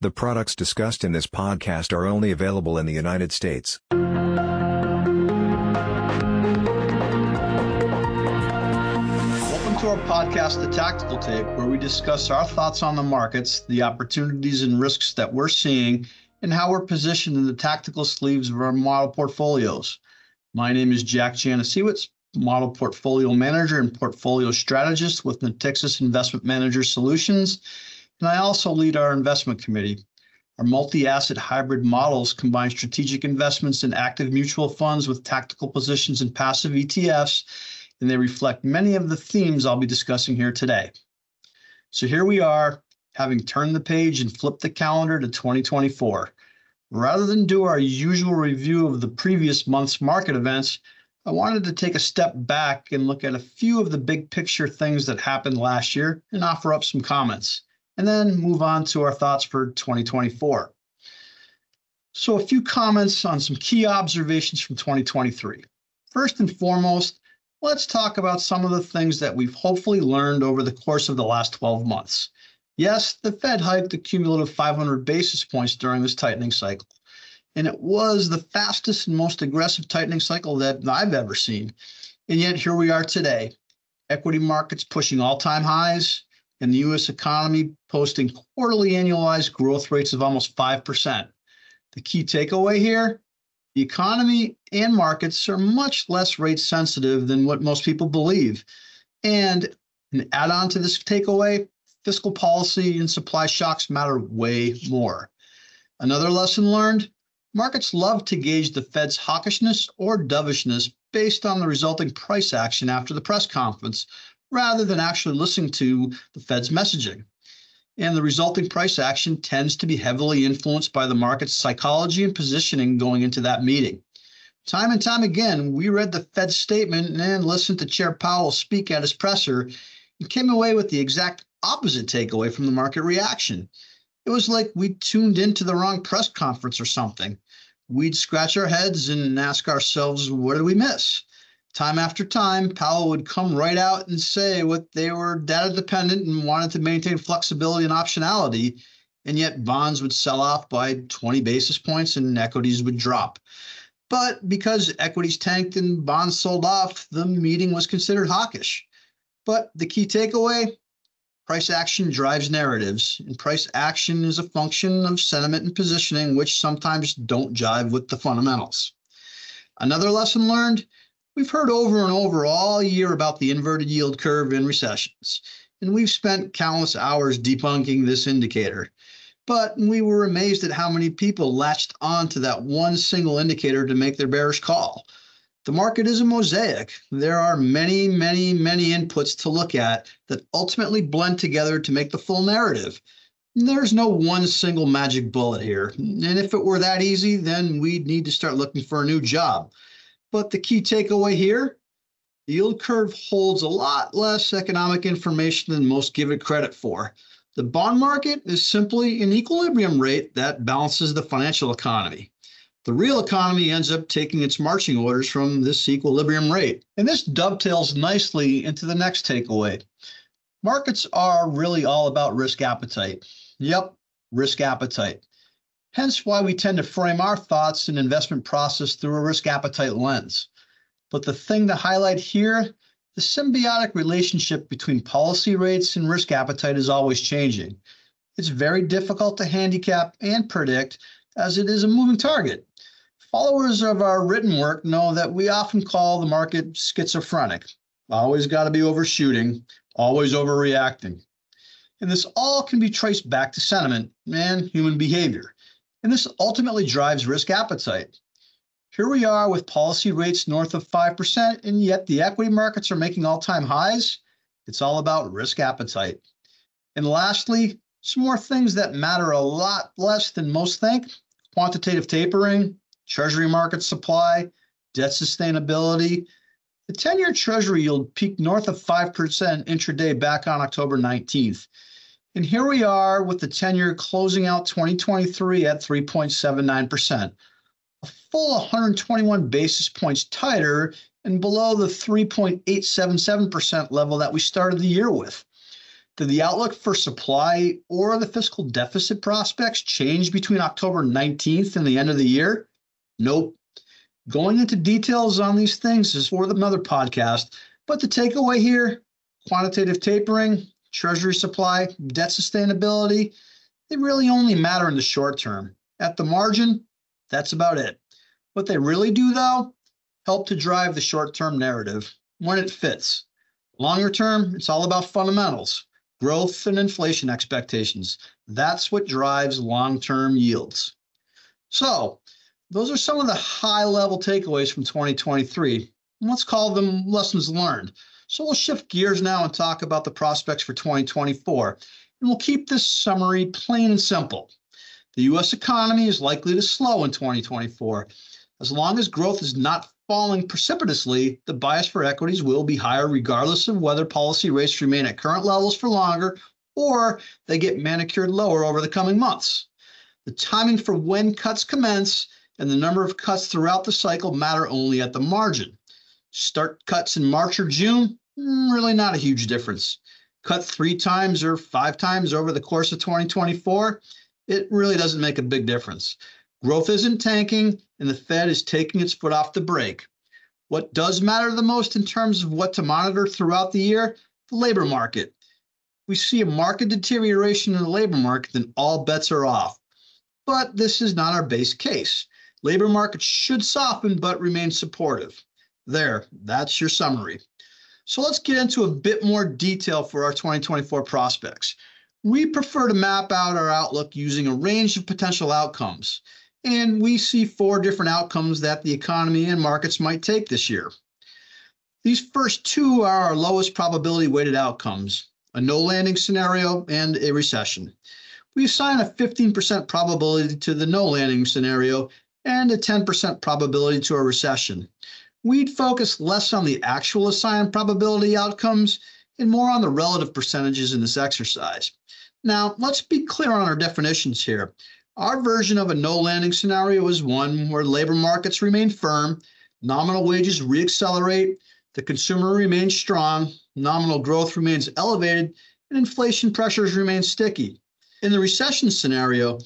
The products discussed in this podcast are only available in the United States. Welcome to our podcast, The Tactical Take, where we discuss our thoughts on the markets, the opportunities and risks that we're seeing, and how we're positioned in the tactical sleeves of our model portfolios. My name is Jack Janasiewicz, model portfolio manager and portfolio strategist with Natixis Investment Manager Solutions and I also lead our investment committee. Our multi-asset hybrid models combine strategic investments in active mutual funds with tactical positions in passive ETFs, and they reflect many of the themes I'll be discussing here today. So here we are, having turned the page and flipped the calendar to 2024. Rather than do our usual review of the previous month's market events, I wanted to take a step back and look at a few of the big picture things that happened last year and offer up some comments and then move on to our thoughts for 2024. So, a few comments on some key observations from 2023. First and foremost, let's talk about some of the things that we've hopefully learned over the course of the last 12 months. Yes, the Fed hiked a cumulative 500 basis points during this tightening cycle, and it was the fastest and most aggressive tightening cycle that I've ever seen. And yet, here we are today. Equity markets pushing all time highs, and the U.S. economy posting quarterly annualized growth rates of almost 5%. The key takeaway here the economy and markets are much less rate sensitive than what most people believe. And an add on to this takeaway fiscal policy and supply shocks matter way more. Another lesson learned markets love to gauge the Fed's hawkishness or dovishness based on the resulting price action after the press conference rather than actually listening to the Fed's messaging. And the resulting price action tends to be heavily influenced by the market's psychology and positioning going into that meeting. Time and time again, we read the Fed statement and listened to Chair Powell speak at his presser and came away with the exact opposite takeaway from the market reaction. It was like we tuned into the wrong press conference or something. We'd scratch our heads and ask ourselves, what did we miss? Time after time, Powell would come right out and say what they were data dependent and wanted to maintain flexibility and optionality. And yet bonds would sell off by 20 basis points and equities would drop. But because equities tanked and bonds sold off, the meeting was considered hawkish. But the key takeaway price action drives narratives, and price action is a function of sentiment and positioning, which sometimes don't jive with the fundamentals. Another lesson learned We've heard over and over all year about the inverted yield curve in recessions, and we've spent countless hours debunking this indicator. But we were amazed at how many people latched onto that one single indicator to make their bearish call. The market is a mosaic. There are many, many, many inputs to look at that ultimately blend together to make the full narrative. There's no one single magic bullet here. And if it were that easy, then we'd need to start looking for a new job. But the key takeaway here the yield curve holds a lot less economic information than most give it credit for. The bond market is simply an equilibrium rate that balances the financial economy. The real economy ends up taking its marching orders from this equilibrium rate. And this dovetails nicely into the next takeaway. Markets are really all about risk appetite. Yep, risk appetite hence why we tend to frame our thoughts and investment process through a risk appetite lens. But the thing to highlight here the symbiotic relationship between policy rates and risk appetite is always changing. It's very difficult to handicap and predict as it is a moving target. Followers of our written work know that we often call the market schizophrenic. Always got to be overshooting, always overreacting. And this all can be traced back to sentiment and human behavior and this ultimately drives risk appetite. Here we are with policy rates north of 5%, and yet the equity markets are making all time highs. It's all about risk appetite. And lastly, some more things that matter a lot less than most think quantitative tapering, treasury market supply, debt sustainability. The 10 year treasury yield peaked north of 5% intraday back on October 19th. And here we are with the 10 year closing out 2023 at 3.79%, a full 121 basis points tighter and below the 3.877% level that we started the year with. Did the outlook for supply or the fiscal deficit prospects change between October 19th and the end of the year? Nope. Going into details on these things is for another podcast, but the takeaway here quantitative tapering, treasury supply, debt sustainability, they really only matter in the short term. At the margin, that's about it. What they really do, though, help to drive the short term narrative when it fits. Longer term, it's all about fundamentals growth and inflation expectations. That's what drives long term yields. So, those are some of the high level takeaways from 2023. Let's call them lessons learned. So, we'll shift gears now and talk about the prospects for 2024. And we'll keep this summary plain and simple. The US economy is likely to slow in 2024. As long as growth is not falling precipitously, the bias for equities will be higher regardless of whether policy rates remain at current levels for longer or they get manicured lower over the coming months. The timing for when cuts commence and the number of cuts throughout the cycle matter only at the margin. Start cuts in March or June, mm, really not a huge difference. Cut three times or five times over the course of 2024, it really doesn't make a big difference. Growth isn't tanking, and the Fed is taking its foot off the brake. What does matter the most in terms of what to monitor throughout the year? The labor market. We see a market deterioration in the labor market, then all bets are off. But this is not our base case. Labor markets should soften but remain supportive. There, that's your summary. So let's get into a bit more detail for our 2024 prospects. We prefer to map out our outlook using a range of potential outcomes and we see four different outcomes that the economy and markets might take this year. These first two are our lowest probability weighted outcomes a no landing scenario and a recession. We assign a 15% probability to the no landing scenario and a 10% probability to a recession. We'd focus less on the actual assigned probability outcomes and more on the relative percentages in this exercise. Now, let's be clear on our definitions here. Our version of a no landing scenario is one where labor markets remain firm, nominal wages reaccelerate, the consumer remains strong, nominal growth remains elevated, and inflation pressures remain sticky. In the recession scenario,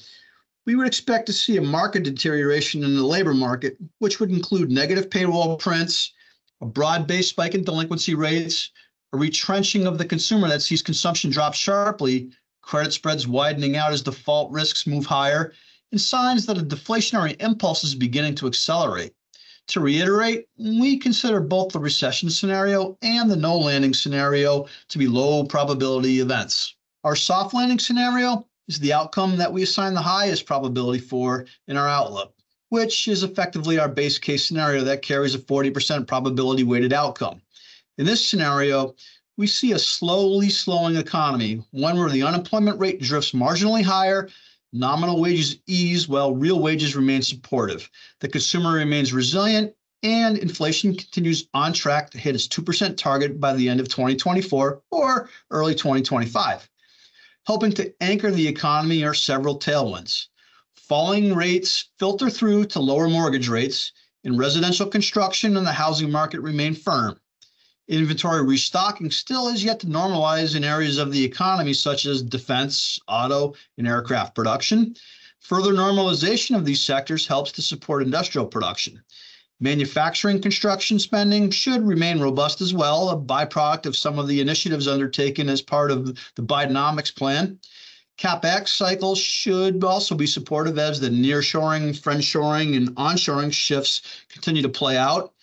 we would expect to see a market deterioration in the labor market, which would include negative payroll prints, a broad based spike in delinquency rates, a retrenching of the consumer that sees consumption drop sharply, credit spreads widening out as default risks move higher, and signs that a deflationary impulse is beginning to accelerate. To reiterate, we consider both the recession scenario and the no landing scenario to be low probability events. Our soft landing scenario is the outcome that we assign the highest probability for in our outlook, which is effectively our base case scenario that carries a 40% probability weighted outcome. In this scenario, we see a slowly slowing economy, one where the unemployment rate drifts marginally higher, nominal wages ease while real wages remain supportive. The consumer remains resilient, and inflation continues on track to hit its 2% target by the end of 2024 or early 2025. Helping to anchor the economy are several tailwinds. Falling rates filter through to lower mortgage rates, and residential construction and the housing market remain firm. Inventory restocking still is yet to normalize in areas of the economy such as defense, auto, and aircraft production. Further normalization of these sectors helps to support industrial production. Manufacturing construction spending should remain robust as well, a byproduct of some of the initiatives undertaken as part of the Bidenomics plan. CapEx cycles should also be supportive as the nearshoring, friendshoring, and onshoring shifts continue to play out.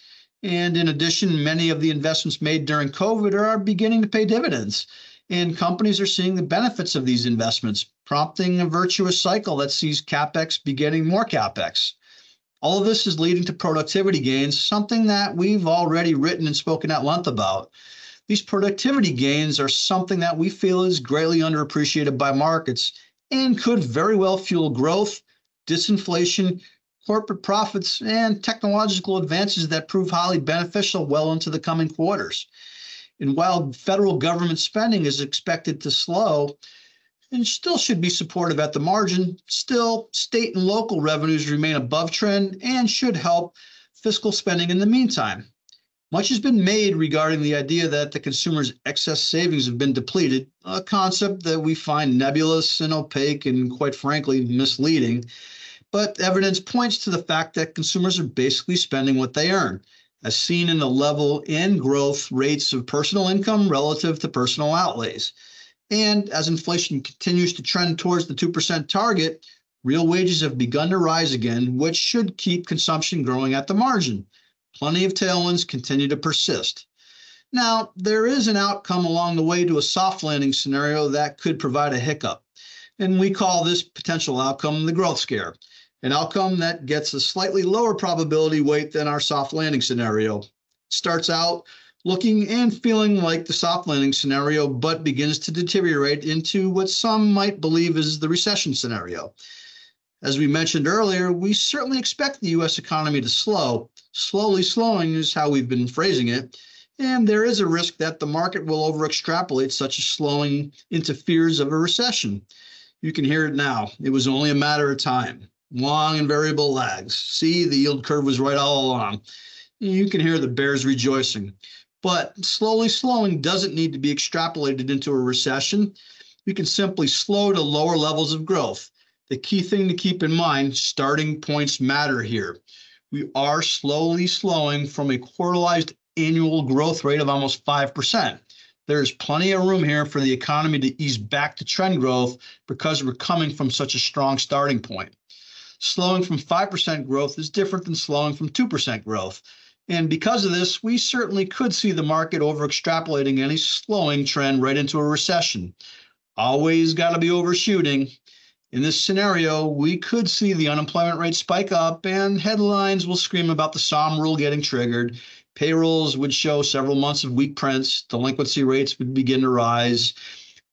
And in addition, many of the investments made during COVID are beginning to pay dividends. And companies are seeing the benefits of these investments, prompting a virtuous cycle that sees capex begetting more capex. All of this is leading to productivity gains, something that we've already written and spoken at length about. These productivity gains are something that we feel is greatly underappreciated by markets and could very well fuel growth, disinflation, corporate profits, and technological advances that prove highly beneficial well into the coming quarters. And while federal government spending is expected to slow and still should be supportive at the margin, still state and local revenues remain above trend and should help fiscal spending in the meantime. Much has been made regarding the idea that the consumer's excess savings have been depleted, a concept that we find nebulous and opaque and, quite frankly, misleading. But evidence points to the fact that consumers are basically spending what they earn, as seen in the level and growth rates of personal income relative to personal outlays. And as inflation continues to trend towards the 2% target, real wages have begun to rise again, which should keep consumption growing at the margin plenty of tailwinds continue to persist. Now, there is an outcome along the way to a soft landing scenario that could provide a hiccup. And we call this potential outcome the growth scare, an outcome that gets a slightly lower probability weight than our soft landing scenario. Starts out looking and feeling like the soft landing scenario, but begins to deteriorate into what some might believe is the recession scenario. As we mentioned earlier, we certainly expect the US economy to slow. Slowly slowing is how we've been phrasing it. And there is a risk that the market will over extrapolate such a slowing into fears of a recession. You can hear it now. It was only a matter of time. Long and variable lags. See, the yield curve was right all along. You can hear the bears rejoicing. But slowly slowing doesn't need to be extrapolated into a recession. We can simply slow to lower levels of growth. The key thing to keep in mind, starting points matter here. We are slowly slowing from a quarterly annual growth rate of almost 5%. There's plenty of room here for the economy to ease back to trend growth because we're coming from such a strong starting point. Slowing from 5% growth is different than slowing from 2% growth. And because of this, we certainly could see the market over extrapolating any slowing trend right into a recession. Always got to be overshooting. In this scenario, we could see the unemployment rate spike up and headlines will scream about the Sahm rule getting triggered. Payrolls would show several months of weak prints, delinquency rates would begin to rise.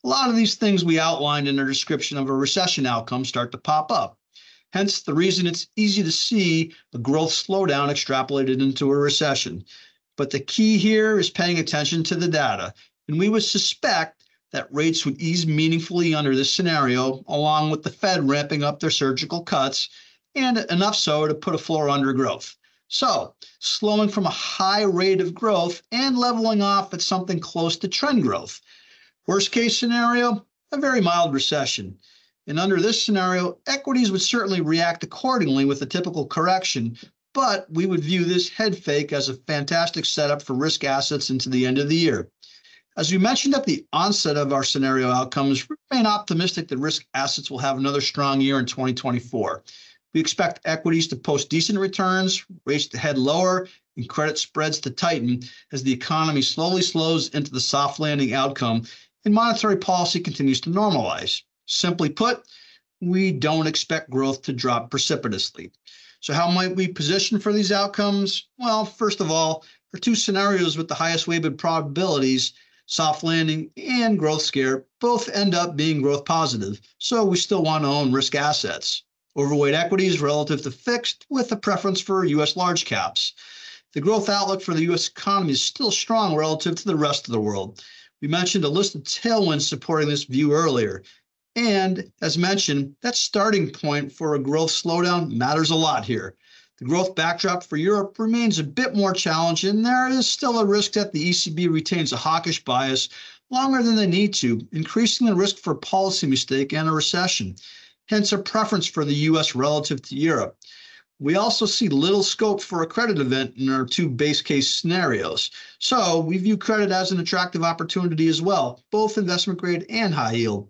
A lot of these things we outlined in our description of a recession outcome start to pop up. Hence, the reason it's easy to see a growth slowdown extrapolated into a recession. But the key here is paying attention to the data. And we would suspect that rates would ease meaningfully under this scenario, along with the Fed ramping up their surgical cuts, and enough so to put a floor under growth. So, slowing from a high rate of growth and leveling off at something close to trend growth. Worst case scenario, a very mild recession. And under this scenario, equities would certainly react accordingly with a typical correction, but we would view this head fake as a fantastic setup for risk assets into the end of the year. As we mentioned at the onset of our scenario outcomes, we remain optimistic that risk assets will have another strong year in 2024. We expect equities to post decent returns, rates to head lower, and credit spreads to tighten as the economy slowly slows into the soft landing outcome and monetary policy continues to normalize. Simply put, we don't expect growth to drop precipitously. So, how might we position for these outcomes? Well, first of all, for two scenarios with the highest weighted probabilities, soft landing, and growth scare both end up being growth positive, so we still want to own risk assets. Overweight equities relative to fixed with a preference for US large caps. The growth outlook for the US economy is still strong relative to the rest of the world. We mentioned a list of tailwinds supporting this view earlier. And as mentioned, that starting point for a growth slowdown matters a lot here. The growth backdrop for Europe remains a bit more challenging. And there is still a risk that the ECB retains a hawkish bias longer than they need to, increasing the risk for policy mistake and a recession, hence a preference for the US relative to Europe. We also see little scope for a credit event in our two base case scenarios. So we view credit as an attractive opportunity as well, both investment grade and high yield.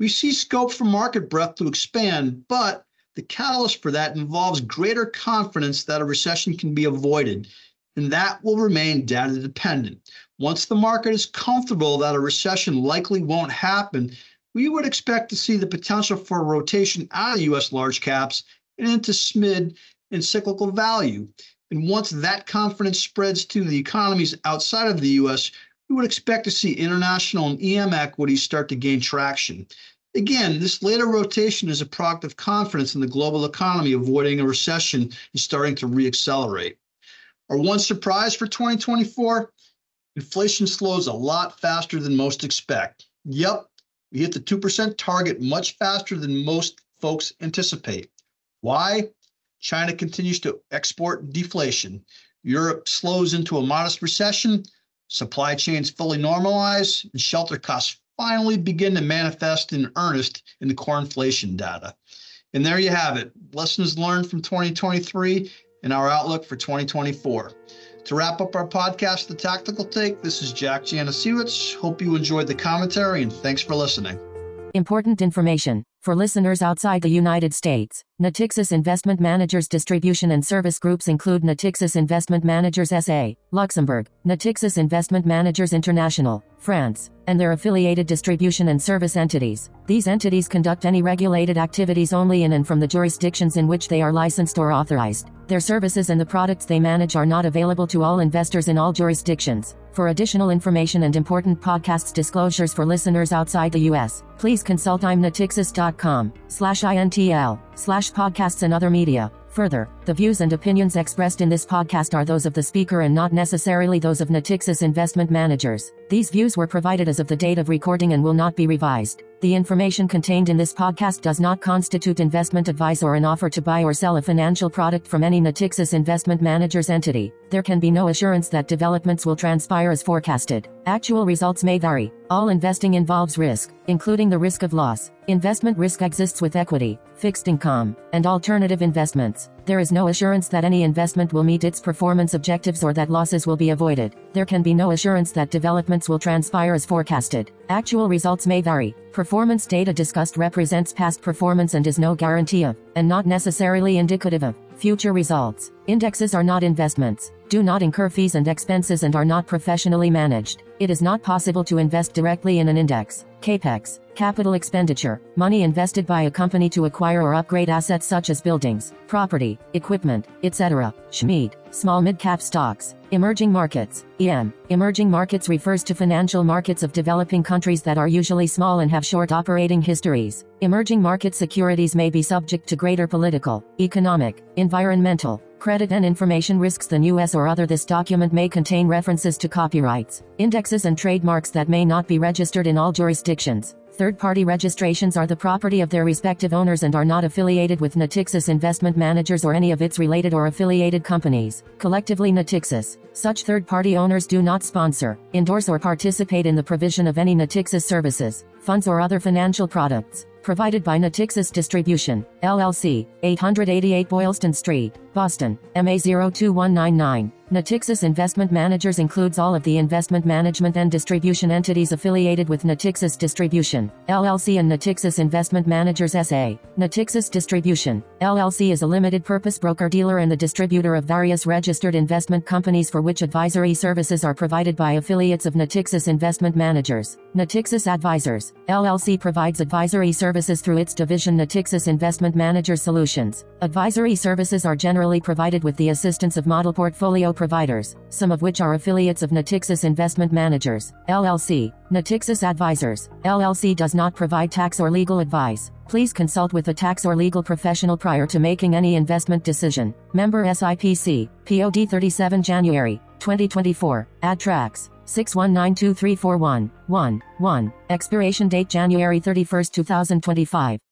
We see scope for market breadth to expand, but the catalyst for that involves greater confidence that a recession can be avoided, and that will remain data dependent. Once the market is comfortable that a recession likely won't happen, we would expect to see the potential for a rotation out of US large caps and into SMID and cyclical value. And once that confidence spreads to the economies outside of the US, we would expect to see international and EM equities start to gain traction. Again, this later rotation is a product of confidence in the global economy avoiding a recession and starting to reaccelerate. Our one surprise for 2024 inflation slows a lot faster than most expect. Yep, we hit the 2% target much faster than most folks anticipate. Why? China continues to export deflation. Europe slows into a modest recession, supply chains fully normalize, and shelter costs finally begin to manifest in earnest in the core inflation data. And there you have it lessons learned from 2023 and our outlook for 2024. To wrap up our podcast, The Tactical Take, this is Jack Janasiewicz. Hope you enjoyed the commentary and thanks for listening. Important information for listeners outside the United States. Natixis Investment Managers distribution and service groups include Natixis Investment Managers SA, Luxembourg, Natixis Investment Managers International, France, and their affiliated distribution and service entities. These entities conduct any regulated activities only in and from the jurisdictions in which they are licensed or authorized. Their services and the products they manage are not available to all investors in all jurisdictions. For additional information and important podcasts disclosures for listeners outside the U.S., please consult imnatixis.com slash intl slash podcasts and other media. Further, the views and opinions expressed in this podcast are those of the speaker and not necessarily those of Natixis investment managers. These views were provided as of the date of recording and will not be revised. The information contained in this podcast does not constitute investment advice or an offer to buy or sell a financial product from any Natixis investment manager's entity. There can be no assurance that developments will transpire as forecasted. Actual results may vary. All investing involves risk, including the risk of loss. Investment risk exists with equity, fixed income, and alternative investments. There is no assurance that any investment will meet its performance objectives or that losses will be avoided. There can be no assurance that developments will transpire as forecasted. Actual results may vary. Performance data discussed represents past performance and is no guarantee of, and not necessarily indicative of, future results. Indexes are not investments, do not incur fees and expenses and are not professionally managed. It is not possible to invest directly in an index. CAPEX, capital expenditure, money invested by a company to acquire or upgrade assets such as buildings, property, equipment, etc. SMID, small mid-cap stocks, emerging markets, EM. Emerging markets refers to financial markets of developing countries that are usually small and have short operating histories. Emerging market securities may be subject to greater political, economic, environmental, credit and information risks than US or other this document may contain references to copyrights, indexes and trademarks that may not be registered in all jurisdictions. Third-party registrations are the property of their respective owners and are not affiliated with Natixis Investment Managers or any of its related or affiliated companies. Collectively Natixis. Such third-party owners do not sponsor, endorse or participate in the provision of any Natixis services, funds or other financial products. Provided by Natixis Distribution, LLC, 888 Boylston Street, Boston, MA 02199. Natixis Investment Managers includes all of the investment management and distribution entities affiliated with Natixis Distribution, LLC and Natixis Investment Managers SA. Natixis Distribution, LLC is a limited purpose broker-dealer and the distributor of various registered investment companies for which advisory services are provided by affiliates of Natixis Investment Managers. Natixis Advisors, LLC provides advisory services through its division Natixis Investment Manager Solutions. Advisory services are generally provided with the assistance of model portfolio providers, some of which are affiliates of Natixis Investment Managers, LLC. Natixis Advisors, LLC does not provide tax or legal advice. Please consult with a tax or legal professional prior to making any investment decision. Member SIPC, POD 37 January, 2024, AdTrax, 6192341, 1, 1, expiration date January 31, 2025.